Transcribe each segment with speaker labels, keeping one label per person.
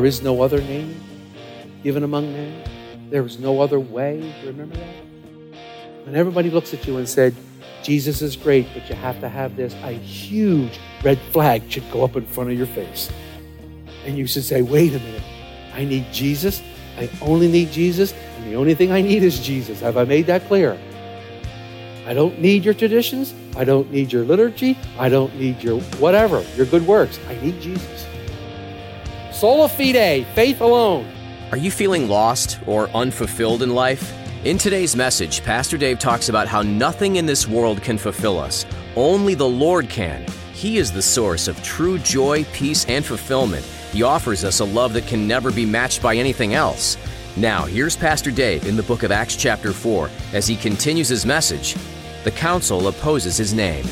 Speaker 1: There is no other name given among men. There is no other way. Remember that? When everybody looks at you and said, Jesus is great, but you have to have this, a huge red flag should go up in front of your face. And you should say, wait a minute. I need Jesus. I only need Jesus. And the only thing I need is Jesus. Have I made that clear? I don't need your traditions. I don't need your liturgy. I don't need your whatever, your good works. I need Jesus. Sola fide, faith alone.
Speaker 2: Are you feeling lost or unfulfilled in life? In today's message, Pastor Dave talks about how nothing in this world can fulfill us. Only the Lord can. He is the source of true joy, peace, and fulfillment. He offers us a love that can never be matched by anything else. Now, here's Pastor Dave in the book of Acts, chapter 4, as he continues his message. The council opposes his name.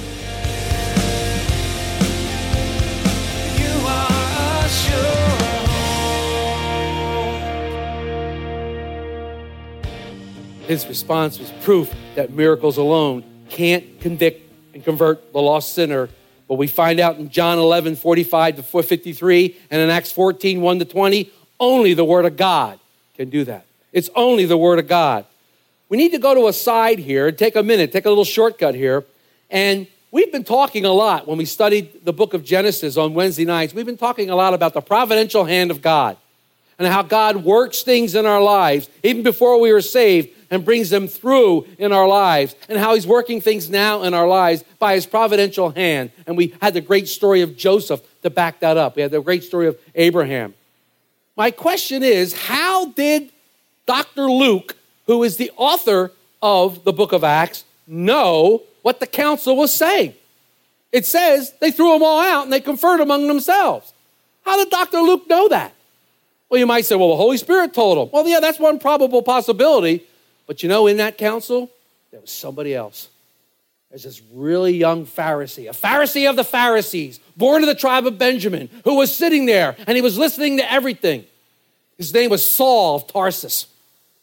Speaker 1: His response was proof that miracles alone can't convict and convert the lost sinner. But we find out in John 11, 45 to 53, and in Acts 14, 1 to 20, only the Word of God can do that. It's only the Word of God. We need to go to a side here and take a minute, take a little shortcut here. And we've been talking a lot when we studied the book of Genesis on Wednesday nights. We've been talking a lot about the providential hand of God and how God works things in our lives, even before we were saved, and brings them through in our lives, and how He's working things now in our lives by His providential hand. And we had the great story of Joseph to back that up. We had the great story of Abraham. My question is how did Dr. Luke, who is the author of the book of Acts, know what the council was saying? It says they threw them all out and they conferred among themselves. How did Dr. Luke know that? Well, you might say, well, the Holy Spirit told him. Well, yeah, that's one probable possibility. But you know, in that council, there was somebody else. There's this really young Pharisee, a Pharisee of the Pharisees, born of the tribe of Benjamin, who was sitting there and he was listening to everything. His name was Saul of Tarsus.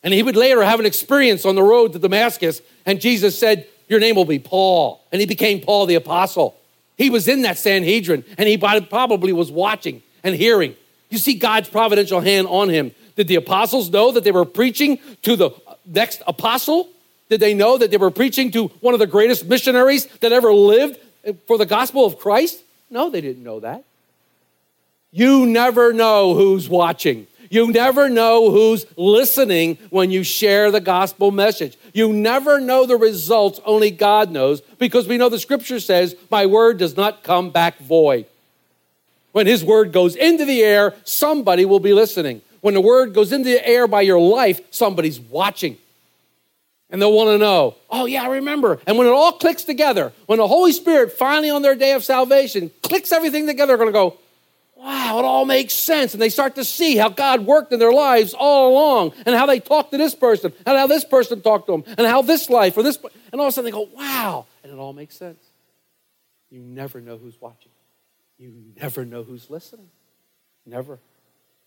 Speaker 1: And he would later have an experience on the road to Damascus. And Jesus said, Your name will be Paul. And he became Paul the Apostle. He was in that Sanhedrin and he probably was watching and hearing. You see God's providential hand on him. Did the apostles know that they were preaching to the next apostle? Did they know that they were preaching to one of the greatest missionaries that ever lived for the gospel of Christ? No, they didn't know that. You never know who's watching. You never know who's listening when you share the gospel message. You never know the results, only God knows, because we know the scripture says, My word does not come back void. When his word goes into the air, somebody will be listening. When the word goes into the air by your life, somebody's watching. And they'll want to know, oh, yeah, I remember. And when it all clicks together, when the Holy Spirit finally on their day of salvation clicks everything together, they're going to go, wow, it all makes sense. And they start to see how God worked in their lives all along and how they talked to this person and how this person talked to them and how this life or this, and all of a sudden they go, wow, and it all makes sense. You never know who's watching. You never know who's listening. Never.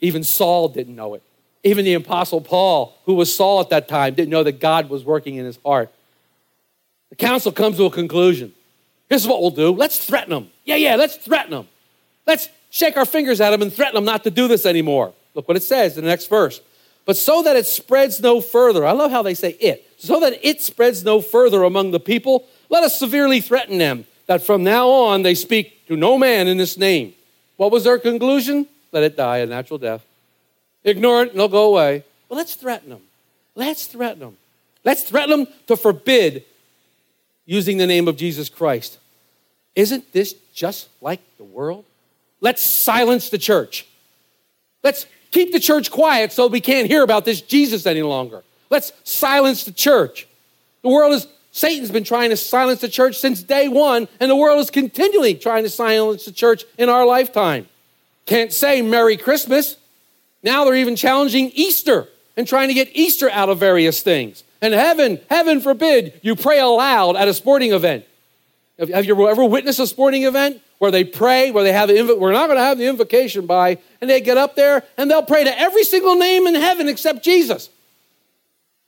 Speaker 1: Even Saul didn't know it. Even the Apostle Paul, who was Saul at that time, didn't know that God was working in his heart. The council comes to a conclusion. Here's what we'll do let's threaten them. Yeah, yeah, let's threaten them. Let's shake our fingers at them and threaten them not to do this anymore. Look what it says in the next verse. But so that it spreads no further, I love how they say it, so that it spreads no further among the people, let us severely threaten them that from now on they speak to no man in this name. What was their conclusion? Let it die a natural death. Ignore it and they'll go away. Well, let's threaten them. Let's threaten them. Let's threaten them to forbid using the name of Jesus Christ. Isn't this just like the world? Let's silence the church. Let's keep the church quiet so we can't hear about this Jesus any longer. Let's silence the church. The world is Satan's been trying to silence the church since day one, and the world is continually trying to silence the church in our lifetime. Can't say Merry Christmas. Now they're even challenging Easter and trying to get Easter out of various things. And heaven, heaven forbid, you pray aloud at a sporting event. Have you ever witnessed a sporting event where they pray, where they have inv- we're not going to have the invocation by, and they get up there and they'll pray to every single name in heaven except Jesus.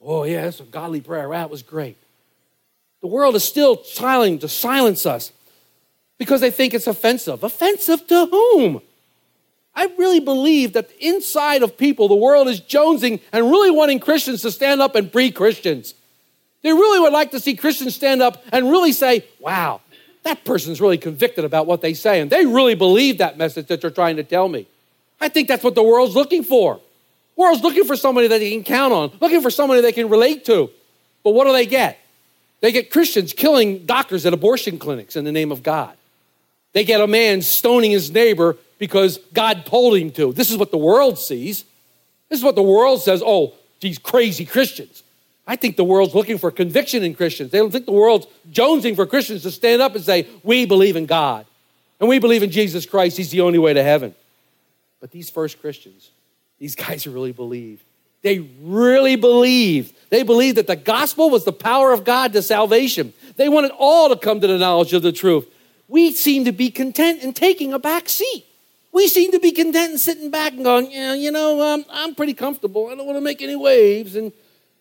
Speaker 1: Oh yeah, that's a godly prayer. That was great. The world is still trying to silence us because they think it's offensive. Offensive to whom? I really believe that inside of people, the world is jonesing and really wanting Christians to stand up and be Christians. They really would like to see Christians stand up and really say, wow, that person's really convicted about what they say, and they really believe that message that they're trying to tell me. I think that's what the world's looking for. The world's looking for somebody that they can count on, looking for somebody they can relate to. But what do they get? They get Christians killing doctors at abortion clinics in the name of God. They get a man stoning his neighbor because God told him to. This is what the world sees. This is what the world says. Oh, these crazy Christians. I think the world's looking for conviction in Christians. They don't think the world's jonesing for Christians to stand up and say, We believe in God and we believe in Jesus Christ. He's the only way to heaven. But these first Christians, these guys really believed. They really believed. They believed that the gospel was the power of God to salvation. They wanted all to come to the knowledge of the truth. We seem to be content in taking a back seat. We seem to be content in sitting back and going, yeah, you know, um, I'm pretty comfortable. I don't want to make any waves. And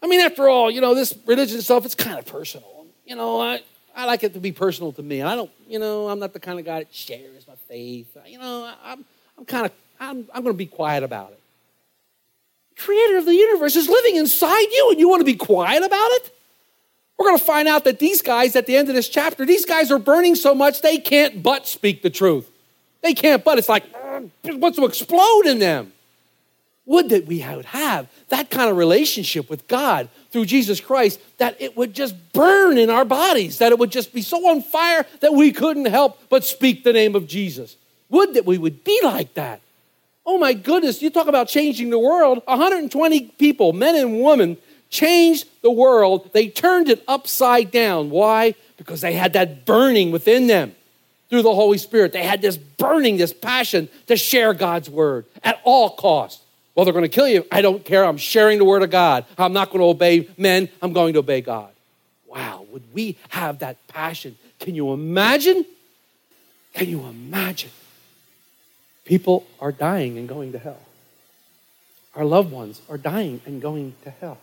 Speaker 1: I mean, after all, you know, this religion stuff, it's kind of personal. You know, I, I like it to be personal to me. I don't, you know, I'm not the kind of guy that shares my faith. You know, I'm, I'm kind of, I'm, I'm going to be quiet about it. Creator of the universe is living inside you, and you want to be quiet about it? We're going to find out that these guys, at the end of this chapter, these guys are burning so much they can't but speak the truth. They can't but. It's like, wants to explode in them. Would that we would have that kind of relationship with God through Jesus Christ, that it would just burn in our bodies, that it would just be so on fire that we couldn't help but speak the name of Jesus. Would that we would be like that. Oh my goodness, you talk about changing the world. 120 people, men and women, changed the world. They turned it upside down. Why? Because they had that burning within them through the Holy Spirit. They had this burning, this passion to share God's word at all costs. Well, they're going to kill you. I don't care. I'm sharing the word of God. I'm not going to obey men. I'm going to obey God. Wow, would we have that passion? Can you imagine? Can you imagine? People are dying and going to hell. Our loved ones are dying and going to hell.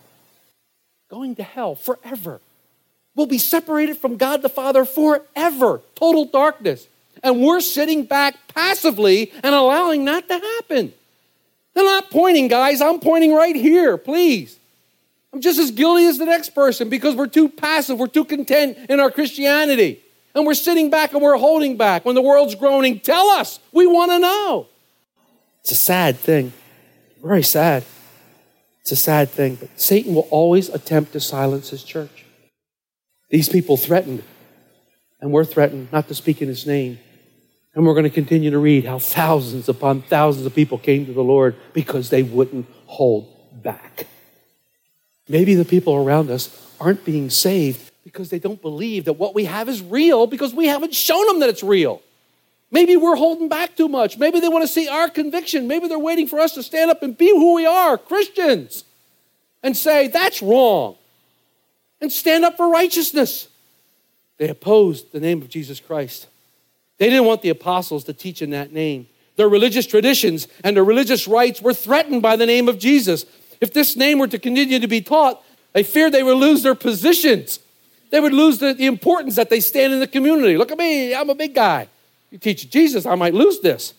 Speaker 1: Going to hell forever. We'll be separated from God the Father forever. Total darkness. And we're sitting back passively and allowing that to happen. They're not pointing, guys. I'm pointing right here, please. I'm just as guilty as the next person because we're too passive, we're too content in our Christianity. And we're sitting back and we're holding back when the world's groaning. Tell us, we want to know. It's a sad thing, very sad. It's a sad thing, but Satan will always attempt to silence his church. These people threatened, and we're threatened not to speak in his name. And we're going to continue to read how thousands upon thousands of people came to the Lord because they wouldn't hold back. Maybe the people around us aren't being saved because they don't believe that what we have is real because we haven't shown them that it's real. Maybe we're holding back too much. Maybe they want to see our conviction. Maybe they're waiting for us to stand up and be who we are, Christians, and say, that's wrong, and stand up for righteousness. They opposed the name of Jesus Christ. They didn't want the apostles to teach in that name. Their religious traditions and their religious rites were threatened by the name of Jesus. If this name were to continue to be taught, they feared they would lose their positions. They would lose the, the importance that they stand in the community. Look at me, I'm a big guy. You teach Jesus, I might lose this.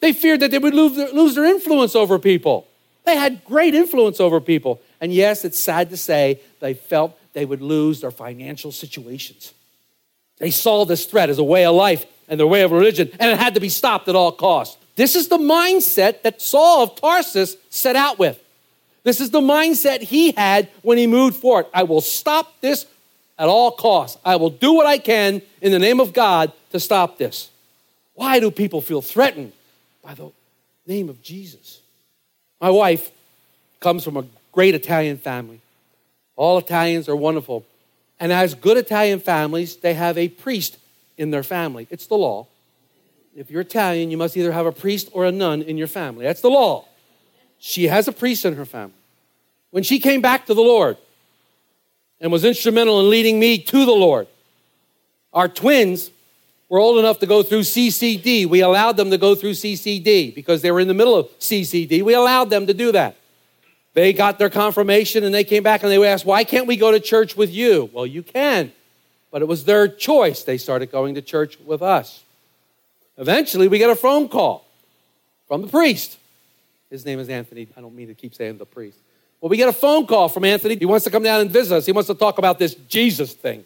Speaker 1: They feared that they would lose their, lose their influence over people. They had great influence over people. And yes, it's sad to say, they felt they would lose their financial situations. They saw this threat as a way of life and their way of religion, and it had to be stopped at all costs. This is the mindset that Saul of Tarsus set out with. This is the mindset he had when he moved forward. I will stop this at all costs. I will do what I can in the name of God to stop this. Why do people feel threatened by the name of Jesus? My wife comes from a great Italian family. All Italians are wonderful. And as good Italian families, they have a priest in their family. It's the law. If you're Italian, you must either have a priest or a nun in your family. That's the law. She has a priest in her family. When she came back to the Lord and was instrumental in leading me to the Lord, our twins were old enough to go through CCD. We allowed them to go through CCD because they were in the middle of CCD. We allowed them to do that. They got their confirmation and they came back and they asked, Why can't we go to church with you? Well, you can, but it was their choice. They started going to church with us. Eventually, we get a phone call from the priest. His name is Anthony. I don't mean to keep saying the priest. Well, we get a phone call from Anthony. He wants to come down and visit us. He wants to talk about this Jesus thing.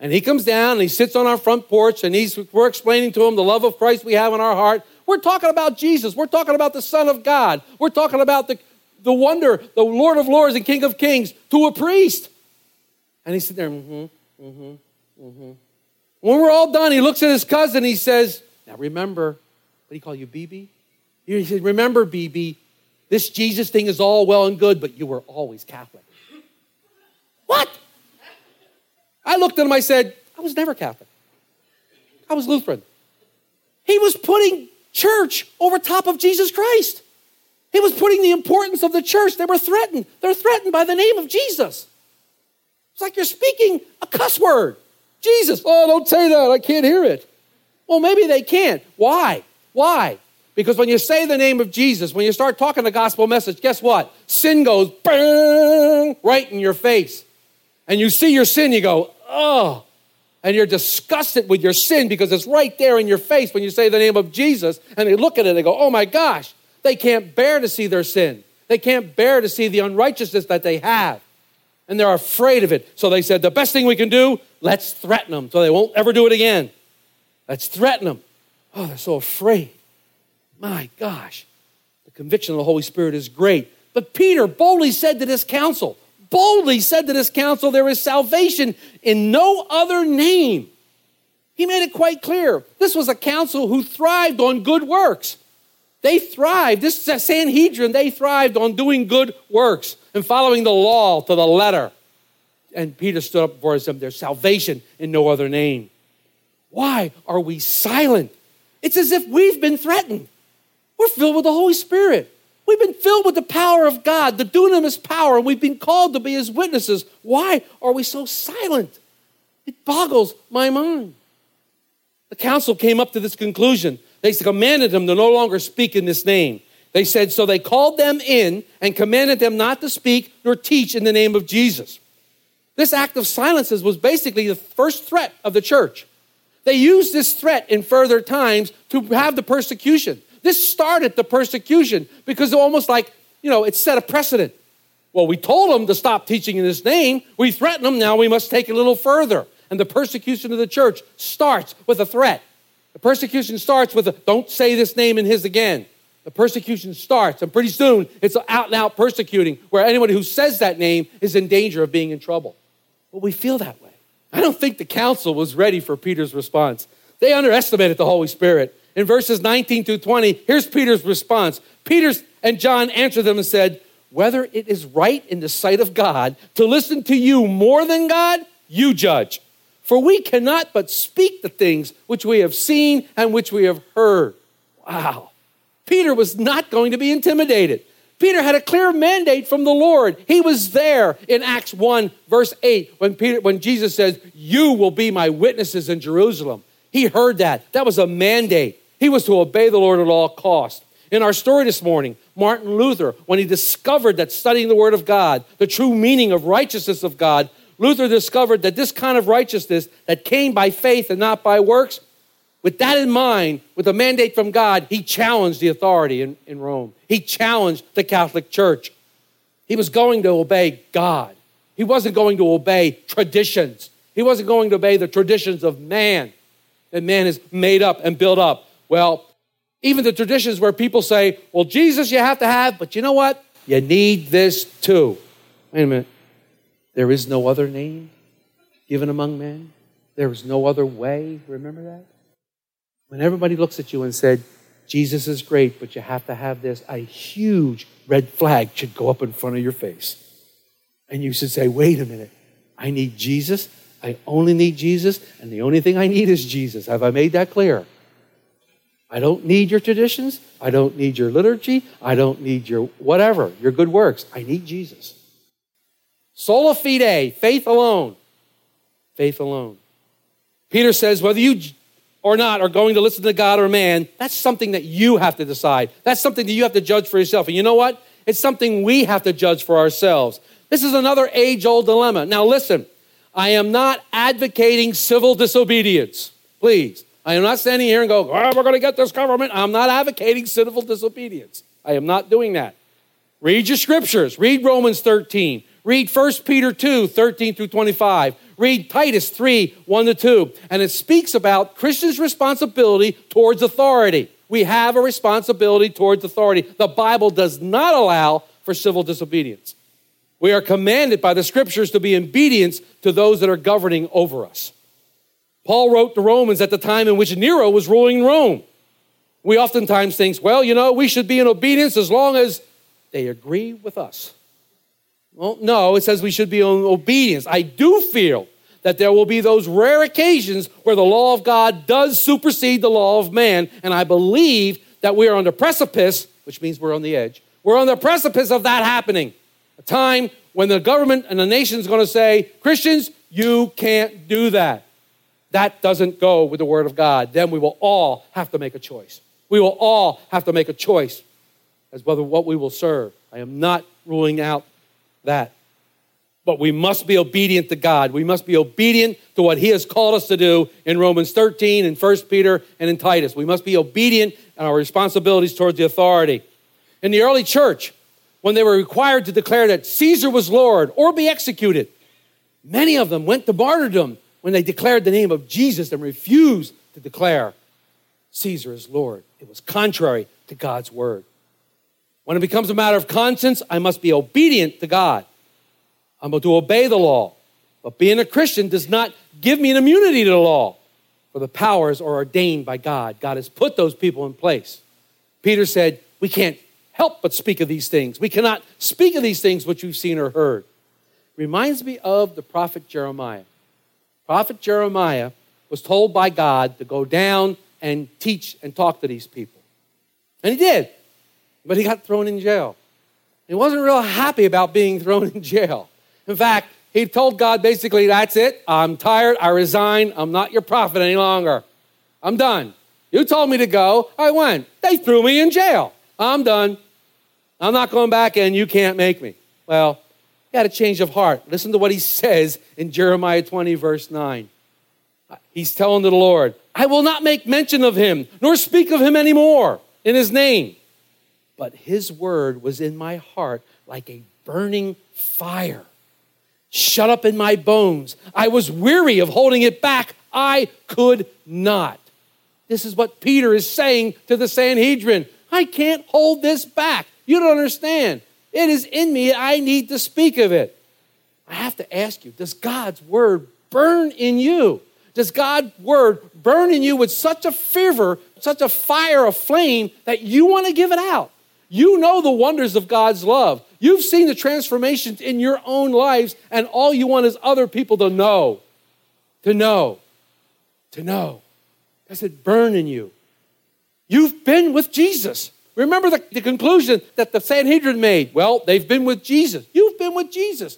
Speaker 1: And he comes down and he sits on our front porch and he's, we're explaining to him the love of Christ we have in our heart. We're talking about Jesus. We're talking about the Son of God. We're talking about the, the wonder, the Lord of Lords and King of Kings to a priest. And he's sitting there, mm-hmm, mm-hmm, mm-hmm. When we're all done, he looks at his cousin. He says, Now remember, what do you call you, BB? He said, Remember, BB, this Jesus thing is all well and good, but you were always Catholic. What? I looked at him, I said, I was never Catholic. I was Lutheran. He was putting church over top of Jesus Christ. He was putting the importance of the church. They were threatened. They're threatened by the name of Jesus. It's like you're speaking a cuss word. Jesus. Oh, don't say that. I can't hear it. Well, maybe they can't. Why? Why? Because when you say the name of Jesus, when you start talking the gospel message, guess what? Sin goes bang, right in your face. And you see your sin, you go, oh. And you're disgusted with your sin because it's right there in your face when you say the name of Jesus. And they look at it and they go, oh my gosh, they can't bear to see their sin. They can't bear to see the unrighteousness that they have. And they're afraid of it. So they said, the best thing we can do, let's threaten them so they won't ever do it again. Let's threaten them. Oh, they're so afraid. My gosh. The conviction of the Holy Spirit is great. But Peter boldly said to this council, boldly said to this council, there is salvation in no other name. He made it quite clear. This was a council who thrived on good works. They thrived. This is a Sanhedrin, they thrived on doing good works and following the law to the letter. And Peter stood up before them. There's salvation in no other name. Why are we silent? It's as if we've been threatened. We're filled with the Holy Spirit. We've been filled with the power of God, the dunamis power, and we've been called to be his witnesses. Why are we so silent? It boggles my mind. The council came up to this conclusion. They commanded them to no longer speak in this name. They said, so they called them in and commanded them not to speak nor teach in the name of Jesus. This act of silences was basically the first threat of the church. They used this threat in further times to have the persecution. This started the persecution because almost like, you know, it set a precedent. Well, we told them to stop teaching in this name. We threatened them. Now we must take it a little further. And the persecution of the church starts with a threat. The persecution starts with a don't say this name in his again. The persecution starts, and pretty soon it's out and out persecuting where anyone who says that name is in danger of being in trouble. But we feel that way. I don't think the council was ready for Peter's response. They underestimated the Holy Spirit. In verses 19 through 20, here's Peter's response. Peter and John answered them and said, Whether it is right in the sight of God to listen to you more than God, you judge. For we cannot but speak the things which we have seen and which we have heard. Wow. Peter was not going to be intimidated. Peter had a clear mandate from the Lord. He was there in Acts 1, verse 8, when, Peter, when Jesus says, You will be my witnesses in Jerusalem. He heard that. That was a mandate. He was to obey the Lord at all cost. In our story this morning, Martin Luther, when he discovered that studying the Word of God, the true meaning of righteousness of God, Luther discovered that this kind of righteousness that came by faith and not by works, with that in mind, with a mandate from God, he challenged the authority in, in Rome. He challenged the Catholic Church. He was going to obey God. He wasn't going to obey traditions. He wasn't going to obey the traditions of man that man is made up and built up. Well, even the traditions where people say, well, Jesus you have to have, but you know what? You need this too. Wait a minute. There is no other name given among men. There is no other way. Remember that? When everybody looks at you and said, Jesus is great, but you have to have this, a huge red flag should go up in front of your face. And you should say, wait a minute. I need Jesus. I only need Jesus, and the only thing I need is Jesus. Have I made that clear? I don't need your traditions. I don't need your liturgy. I don't need your whatever, your good works. I need Jesus. Sola fide, faith alone. Faith alone. Peter says, whether you or not are going to listen to God or man, that's something that you have to decide. That's something that you have to judge for yourself. And you know what? It's something we have to judge for ourselves. This is another age old dilemma. Now, listen, I am not advocating civil disobedience. Please. I am not standing here and go, oh, we're going to get this government. I'm not advocating civil disobedience. I am not doing that. Read your scriptures. Read Romans 13. Read 1 Peter 2, 13 through 25. Read Titus 3, 1 to 2. And it speaks about Christians' responsibility towards authority. We have a responsibility towards authority. The Bible does not allow for civil disobedience. We are commanded by the scriptures to be obedient to those that are governing over us. Paul wrote to Romans at the time in which Nero was ruling Rome. We oftentimes think, well, you know, we should be in obedience as long as they agree with us. Well, no, it says we should be in obedience. I do feel that there will be those rare occasions where the law of God does supersede the law of man, and I believe that we are on the precipice, which means we're on the edge. We're on the precipice of that happening. A time when the government and the nation is going to say, Christians, you can't do that. That doesn't go with the word of God. Then we will all have to make a choice. We will all have to make a choice as whether what we will serve. I am not ruling out that. But we must be obedient to God. We must be obedient to what He has called us to do in Romans 13 and 1 Peter and in Titus. We must be obedient in our responsibilities towards the authority. In the early church, when they were required to declare that Caesar was Lord or be executed, many of them went to martyrdom when they declared the name of Jesus and refused to declare Caesar is Lord. It was contrary to God's word. When it becomes a matter of conscience, I must be obedient to God. I'm to obey the law. But being a Christian does not give me an immunity to the law, for the powers are ordained by God. God has put those people in place. Peter said, We can't help but speak of these things. We cannot speak of these things which we've seen or heard. Reminds me of the prophet Jeremiah. Prophet Jeremiah was told by God to go down and teach and talk to these people. And he did, but he got thrown in jail. He wasn't real happy about being thrown in jail. In fact, he told God basically, That's it. I'm tired. I resign. I'm not your prophet any longer. I'm done. You told me to go. I went. They threw me in jail. I'm done. I'm not going back, and you can't make me. Well, he had a change of heart. Listen to what he says in Jeremiah 20, verse 9. He's telling the Lord, I will not make mention of him, nor speak of him anymore in his name. But his word was in my heart like a burning fire, shut up in my bones. I was weary of holding it back. I could not. This is what Peter is saying to the Sanhedrin. I can't hold this back. You don't understand. It is in me. I need to speak of it. I have to ask you does God's word burn in you? Does God's word burn in you with such a fervor, such a fire, a flame that you want to give it out? You know the wonders of God's love. You've seen the transformations in your own lives, and all you want is other people to know. To know. To know. Does it burn in you? You've been with Jesus. Remember the, the conclusion that the Sanhedrin made. Well, they've been with Jesus. You've been with Jesus.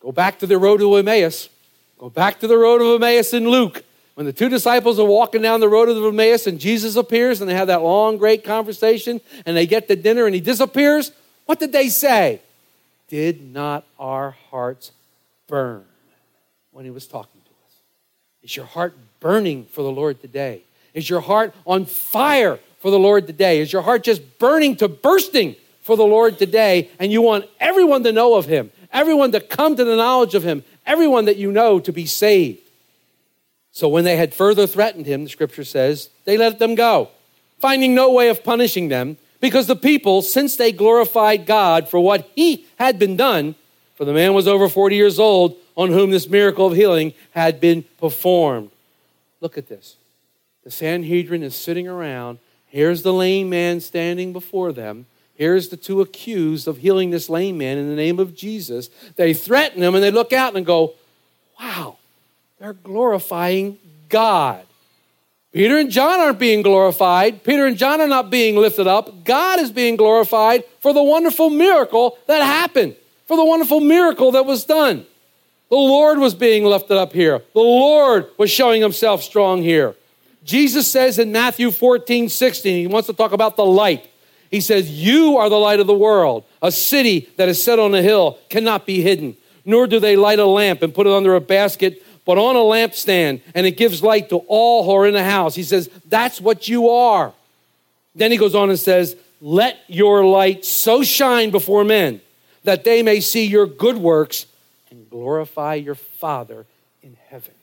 Speaker 1: Go back to the road to Emmaus. Go back to the road of Emmaus in Luke. When the two disciples are walking down the road of Emmaus and Jesus appears and they have that long, great conversation and they get to dinner and he disappears, what did they say? Did not our hearts burn when he was talking to us? Is your heart burning for the Lord today? Is your heart on fire for the Lord today? Is your heart just burning to bursting for the Lord today? And you want everyone to know of him, everyone to come to the knowledge of him, everyone that you know to be saved. So when they had further threatened him, the scripture says, they let them go, finding no way of punishing them, because the people, since they glorified God for what he had been done, for the man was over 40 years old on whom this miracle of healing had been performed. Look at this. The Sanhedrin is sitting around. Here's the lame man standing before them. Here's the two accused of healing this lame man in the name of Jesus. They threaten him and they look out and go, wow, they're glorifying God. Peter and John aren't being glorified. Peter and John are not being lifted up. God is being glorified for the wonderful miracle that happened, for the wonderful miracle that was done. The Lord was being lifted up here. The Lord was showing himself strong here. Jesus says in Matthew 14, 16, he wants to talk about the light. He says, You are the light of the world. A city that is set on a hill cannot be hidden, nor do they light a lamp and put it under a basket, but on a lampstand, and it gives light to all who are in the house. He says, That's what you are. Then he goes on and says, Let your light so shine before men that they may see your good works and glorify your Father in heaven.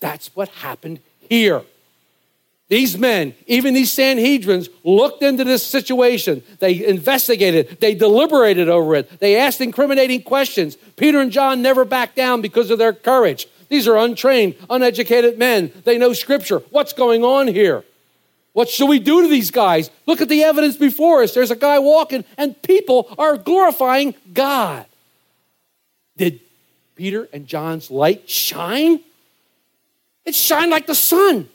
Speaker 1: That's what happened here. These men, even these Sanhedrins, looked into this situation. They investigated, they deliberated over it, they asked incriminating questions. Peter and John never backed down because of their courage. These are untrained, uneducated men. They know scripture. What's going on here? What should we do to these guys? Look at the evidence before us. There's a guy walking, and people are glorifying God. Did Peter and John's light shine? It shined like the sun.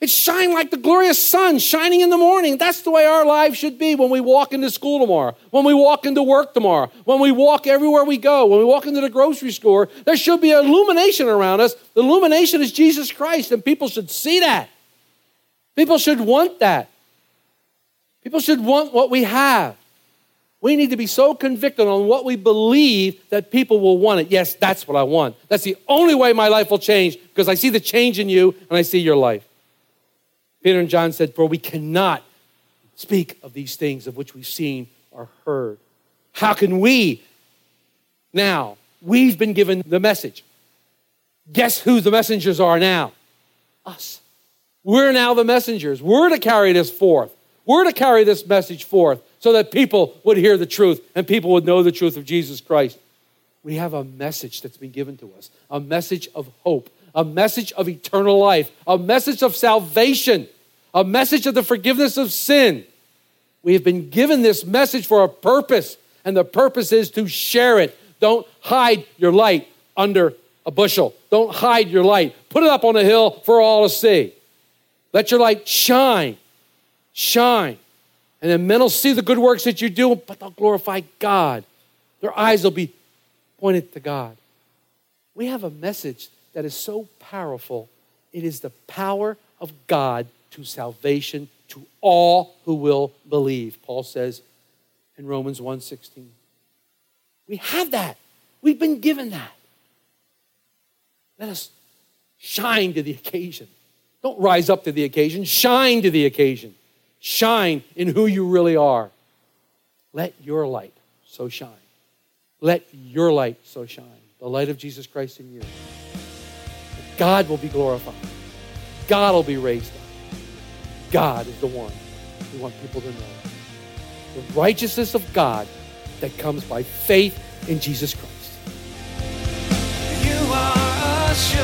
Speaker 1: It shined like the glorious sun shining in the morning. That's the way our lives should be when we walk into school tomorrow, when we walk into work tomorrow, when we walk everywhere we go, when we walk into the grocery store. There should be illumination around us. The illumination is Jesus Christ, and people should see that. People should want that. People should want what we have. We need to be so convicted on what we believe that people will want it. Yes, that's what I want. That's the only way my life will change because I see the change in you and I see your life. Peter and John said, For we cannot speak of these things of which we've seen or heard. How can we now? We've been given the message. Guess who the messengers are now? Us. We're now the messengers. We're to carry this forth. We're to carry this message forth so that people would hear the truth and people would know the truth of Jesus Christ. We have a message that's been given to us a message of hope, a message of eternal life, a message of salvation, a message of the forgiveness of sin. We have been given this message for a purpose, and the purpose is to share it. Don't hide your light under a bushel. Don't hide your light. Put it up on a hill for all to see. Let your light shine. Shine. And then men will see the good works that you do, but they'll glorify God. Their eyes will be pointed to God. We have a message that is so powerful. It is the power of God to salvation to all who will believe. Paul says in Romans 1:16. We have that. We've been given that. Let us shine to the occasion. Don't rise up to the occasion, shine to the occasion. Shine in who you really are. Let your light so shine. Let your light so shine. The light of Jesus Christ in you. God will be glorified. God will be raised up. God is the one we want people to know. The righteousness of God that comes by faith in Jesus Christ.
Speaker 3: You are a sure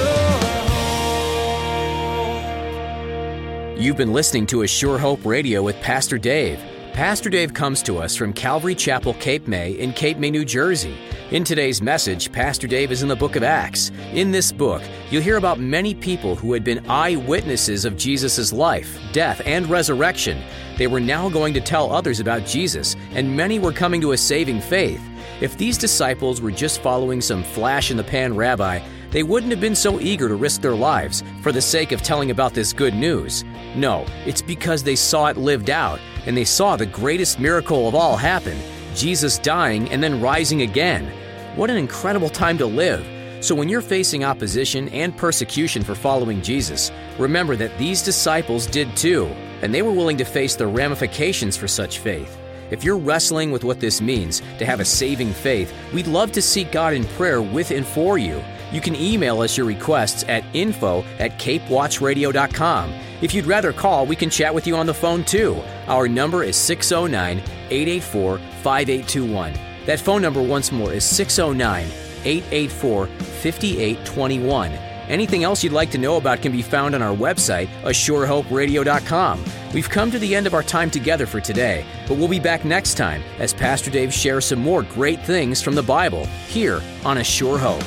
Speaker 3: hope.
Speaker 2: You've been listening to A Sure Hope Radio with Pastor Dave. Pastor Dave comes to us from Calvary Chapel, Cape May, in Cape May, New Jersey. In today's message, Pastor Dave is in the book of Acts. In this book, you'll hear about many people who had been eyewitnesses of Jesus' life, death, and resurrection. They were now going to tell others about Jesus, and many were coming to a saving faith. If these disciples were just following some flash in the pan rabbi, they wouldn't have been so eager to risk their lives for the sake of telling about this good news. No, it's because they saw it lived out and they saw the greatest miracle of all happen Jesus dying and then rising again. What an incredible time to live. So, when you're facing opposition and persecution for following Jesus, remember that these disciples did too, and they were willing to face the ramifications for such faith. If you're wrestling with what this means to have a saving faith, we'd love to seek God in prayer with and for you. You can email us your requests at info at capewatchradio.com. If you'd rather call, we can chat with you on the phone too. Our number is 609 884 5821. That phone number, once more, is 609 884 5821. Anything else you'd like to know about can be found on our website, ASureHopeRadio.com. We've come to the end of our time together for today, but we'll be back next time as Pastor Dave shares some more great things from the Bible here on A Sure Hope.